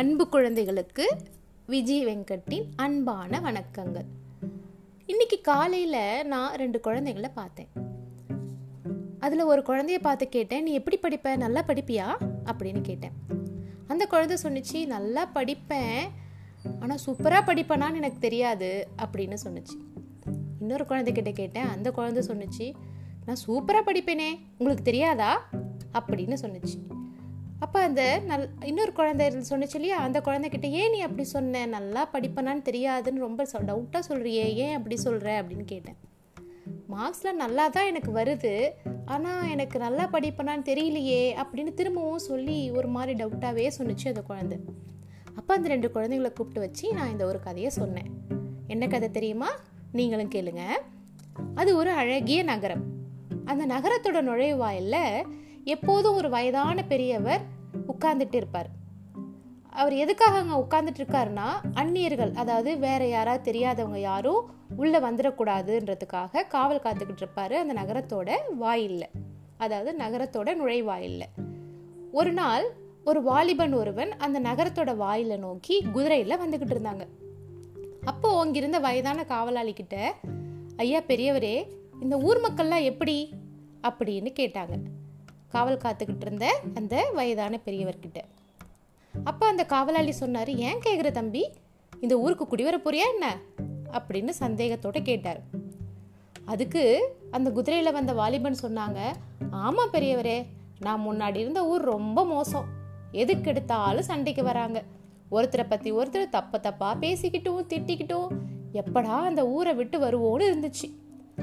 அன்பு குழந்தைகளுக்கு விஜய் வெங்கட்டின் அன்பான வணக்கங்கள். இன்னைக்கு காலையில் நான் ரெண்டு குழந்தைகளை பார்த்தேன். அதில் ஒரு குழந்தைய பார்த்து கேட்டேன் நீ எப்படி படிப்ப? நல்லா படிப்பியா? அப்படின்னு கேட்டேன். அந்த குழந்தை சொன்னிச்சு நல்லா படிப்பேன். ஆனால் சூப்பராக படிப்பேனான்னு எனக்கு தெரியாது அப்படின்னு சொன்னிச்சு. இன்னொரு குழந்தைகிட்ட கேட்டேன் அந்த குழந்தை சொன்னிச்சு நான் சூப்பராக படிப்பேனே உங்களுக்கு தெரியாதா? அப்படின்னு சொன்னிச்சு. அப்போ அந்த நல் இன்னொரு குழந்தை சொன்னிச்சு இல்லையா? அந்த குழந்தைகிட்ட ஏன் நீ அப்படி சொன்ன? நல்லா படிப்பனான்னு தெரியாதுன்னு ரொம்ப டவுட்டாக சொல்கிறியே ஏன் அப்படி சொல்கிற அப்படின்னு கேட்டேன். மார்க்ஸ்லாம் நல்லா தான் எனக்கு வருது. ஆனால் எனக்கு நல்லா படிப்பனான்னு தெரியலையே அப்படின்னு திரும்பவும் சொல்லி ஒரு மாதிரி டவுட்டாகவே சொன்னிச்சு அந்த குழந்தை. அப்போ அந்த ரெண்டு குழந்தைங்களை கூப்பிட்டு வச்சு நான் இந்த ஒரு கதையை சொன்னேன். என்ன கதை தெரியுமா? நீங்களும் கேளுங்க. அது ஒரு அழகிய நகரம். அந்த நகரத்தோட நுழைவாயில்ல எப்போதும் ஒரு வயதான பெரியவர் உட்கார்ந்துட்டு இருப்பார். அவர் எதுக்காக அங்கே உட்காந்துட்டு இருக்காருன்னா அந்நியர்கள் அதாவது வேற யாராவது தெரியாதவங்க யாரும் உள்ளே வந்துடக்கூடாதுன்றதுக்காக காவல் காத்துக்கிட்டு இருப்பாரு. அந்த நகரத்தோட வாயில்ல. அதாவது நகரத்தோட நுழைவாயில்ல. ஒரு நாள் ஒரு வாலிபன் ஒருவன் அந்த நகரத்தோட வாயில நோக்கி குதிரையில் வந்துக்கிட்டு இருந்தாங்க. அப்போ அங்கிருந்த வயதான காவலாளி கிட்ட ஐயா பெரியவரே இந்த ஊர் மக்கள்லாம் எப்படி? அப்படின்னு கேட்டாங்க. காவல் காத்துக்கிட்டு இருந்த அந்த வயதான பெரியவர்கிட்ட. அப்போ அந்த காவலாளி சொன்னார் ஏன் கேட்குற தம்பி? இந்த ஊருக்கு குடிவர போறியா என்ன? அப்படின்னு சந்தேகத்தோட கேட்டார். அதுக்கு அந்த குதிரையில் வந்த வாலிபன் சொன்னாங்க ஆமாம் பெரியவரே நான் முன்னாடி இருந்த ஊர் ரொம்ப மோசம். எதுக்கு எடுத்தாலும் சண்டைக்கு வராங்க. ஒருத்தரை பற்றி ஒருத்தர் தப்ப தப்பாக பேசிக்கிட்டும் திட்டிக்கிட்டும் எப்படா அந்த ஊரை விட்டு வருவோன்னு இருந்துச்சு.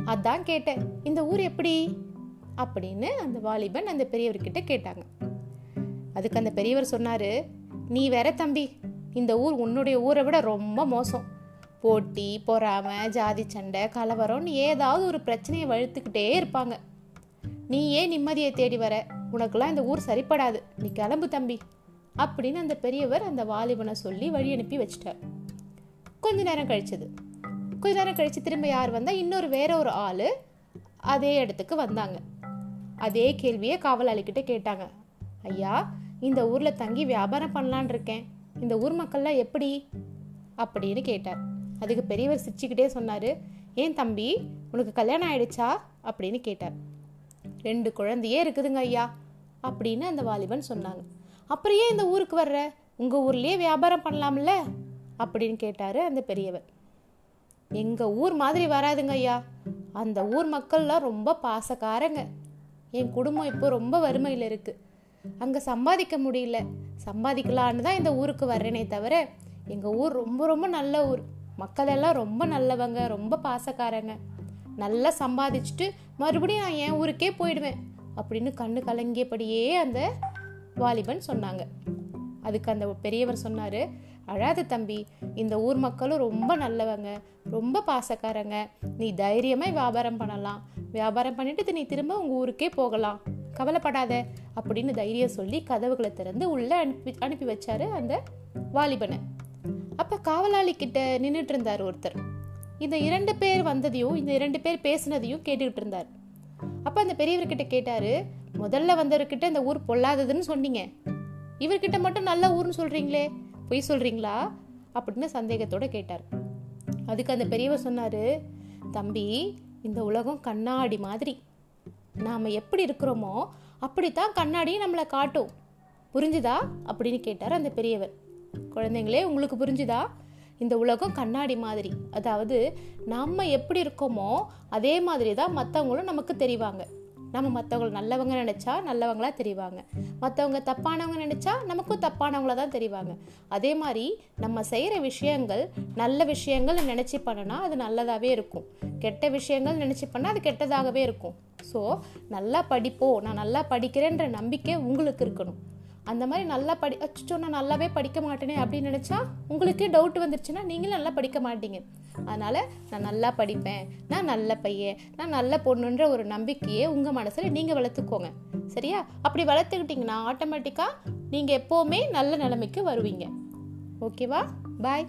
அதான் கேட்டேன் இந்த ஊர் எப்படி? அப்படின்னு அந்த வாலிபன் அந்த பெரியவர்கிட்ட கேட்டாங்க. அதுக்கு அந்த பெரியவர் சொன்னாரு நீ வேற தம்பி இந்த ஊர் உன்னுடைய ஊரை விட ரொம்ப மோசம். போட்டி பொறாம ஜாதி சண்டை கலவரம்னு ஏதாவது ஒரு பிரச்சனையை வழுத்துக்கிட்டே இருப்பாங்க. நீ ஏன் நிம்மதியை தேடி வர? உனக்கெல்லாம் இந்த ஊர் சரிப்படாது. நீ கிளம்பு தம்பி அப்படின்னு அந்த பெரியவர் அந்த வாலிபனை சொல்லி வழி அனுப்பி வச்சிட்டார். கொஞ்ச நேரம் கழிச்சது. கொஞ்ச நேரம் கழிச்சு திரும்ப யார் வந்தால் இன்னொரு வேற ஒரு ஆள் அதே இடத்துக்கு வந்தாங்க. அதே கேள்வியை காவலாளிக்கிட்ட கேட்டாங்க. ஐயா இந்த ஊரில் தங்கி வியாபாரம் பண்ணலான் இருக்கேன். இந்த ஊர் மக்கள்லாம் எப்படி? அப்படின்னு கேட்டார். அதுக்கு பெரியவர் சிரிச்சுக்கிட்டே சொன்னார். ஏன் தம்பி உனக்கு கல்யாணம் ஆயிடுச்சா? அப்படின்னு கேட்டார். ரெண்டு குழந்தையே இருக்குதுங்க ஐயா அப்படின்னு அந்த வாலிபன் சொன்னாங்க. அப்புறம் ஏன் இந்த ஊருக்கு வர்ற? உங்கள் ஊர்லேயே வியாபாரம் பண்ணலாம்ல? அப்படின்னு கேட்டார் அந்த பெரியவர். எங்கள் ஊர் மாதிரி வராதுங்க ஐயா. அந்த ஊர் மக்கள்லாம் ரொம்ப பாசக்காரங்க. என் குடும்பம் இப்போ ரொம்ப வறுமையில் இருக்கு. அங்கே சம்பாதிக்க முடியல. சம்பாதிக்கலான்னு தான் இந்த ஊருக்கு வர்றேனே தவிர எங்கள் ஊர் ரொம்ப ரொம்ப நல்ல ஊர். மக்கள் எல்லாம் ரொம்ப நல்லவங்க ரொம்ப பாசக்காரங்க. நல்லா சம்பாதிச்சுட்டு மறுபடியும் நான் என் ஊருக்கே போயிடுவேன் அப்படின்னு கண்ணு கலங்கியபடியே அந்த வாலிபன் சொன்னாங்க. அதுக்கு அந்த பெரியவர் சொன்னார் அழாத தம்பி இந்த ஊர் மக்களும் ரொம்ப நல்லவங்க ரொம்ப பாசக்காரங்க. நீ தைரியமாக வியாபாரம் பண்ணலாம். வியாபாரம் பண்ணிட்டு நீ திரும்ப உங்கள் ஊருக்கே போகலாம். கவலைப்படாத அப்படின்னு தைரியம் சொல்லி கதவுகளை திறந்து உள்ளே அனுப்பி அனுப்பி வச்சாரு அந்த வாலிபனை. அப்போ காவலாளி கிட்ட நின்றுட்டு இருந்தார் ஒருத்தர். இந்த இரண்டு பேர் வந்ததையும் இந்த இரண்டு பேர் பேசினதையும் கேட்டுக்கிட்டு இருந்தார். அப்போ அந்த பெரியவர்கிட்ட கேட்டாரு முதல்ல வந்தவர்கிட்ட இந்த ஊர் பொல்லாததுன்னு சொன்னீங்க. இவர்கிட்ட மட்டும் நல்ல ஊர்னு சொல்றீங்களே பொய் சொல்கிறீங்களா அப்படின்னு சந்தேகத்தோடு கேட்டார். அதுக்கு அந்த பெரியவர் சொன்னார் தம்பி இந்த உலகம் கண்ணாடி மாதிரி. நாம் எப்படி இருக்கிறோமோ அப்படித்தான் கண்ணாடியும் நம்மளை காட்டும். புரிஞ்சுதா? அப்படின்னு கேட்டார் அந்த பெரியவர். குழந்தைங்களே உங்களுக்கு புரிஞ்சுதா? இந்த உலகம் கண்ணாடி மாதிரி. அதாவது நம்ம எப்படி இருக்கோமோ அதே மாதிரி தான் மற்றவங்களும் நமக்கு தெரிவாங்க. நம்ம மற்றவங்க நல்லவங்க நினச்சா நல்லவங்களா தெரிவாங்க. மற்றவங்க தப்பானவங்க நினச்சா நமக்கும் தப்பானவங்கள தான் தெரிவாங்க. அதே மாதிரி நம்ம செய்கிற விஷயங்கள் நல்ல விஷயங்கள் நினச்சி பண்ணனா அது நல்லதாகவே இருக்கும். கெட்ட விஷயங்கள் நினச்சி பண்ணால் அது கெட்டதாகவே இருக்கும். ஸோ நல்லா படிப்போம். நான் நல்லா படிக்கிறேன்ற நம்பிக்கை உங்களுக்கு இருக்கணும். அந்த மாதிரி நல்லா படி அச்சோ நான் நல்லாவே படிக்க மாட்டேனே அப்படின்னு நினச்சா உங்களுக்கே டவுட் வந்துருச்சுன்னா நீங்களும் நல்லா படிக்க மாட்டீங்க. அதனால் நான் நல்லா படிப்பேன் நான் நல்ல பையன் நான் நல்ல பொண்ணுன்ற ஒரு நம்பிக்கையை உங்கள் மனசில் நீங்கள் வளர்த்துக்கோங்க. சரியா? அப்படி வளர்த்துக்கிட்டிங்கன்னா ஆட்டோமேட்டிக்காக நீங்கள் எப்போவுமே நல்ல நிலைமைக்கு வருவீங்க. ஓகேவா பாய்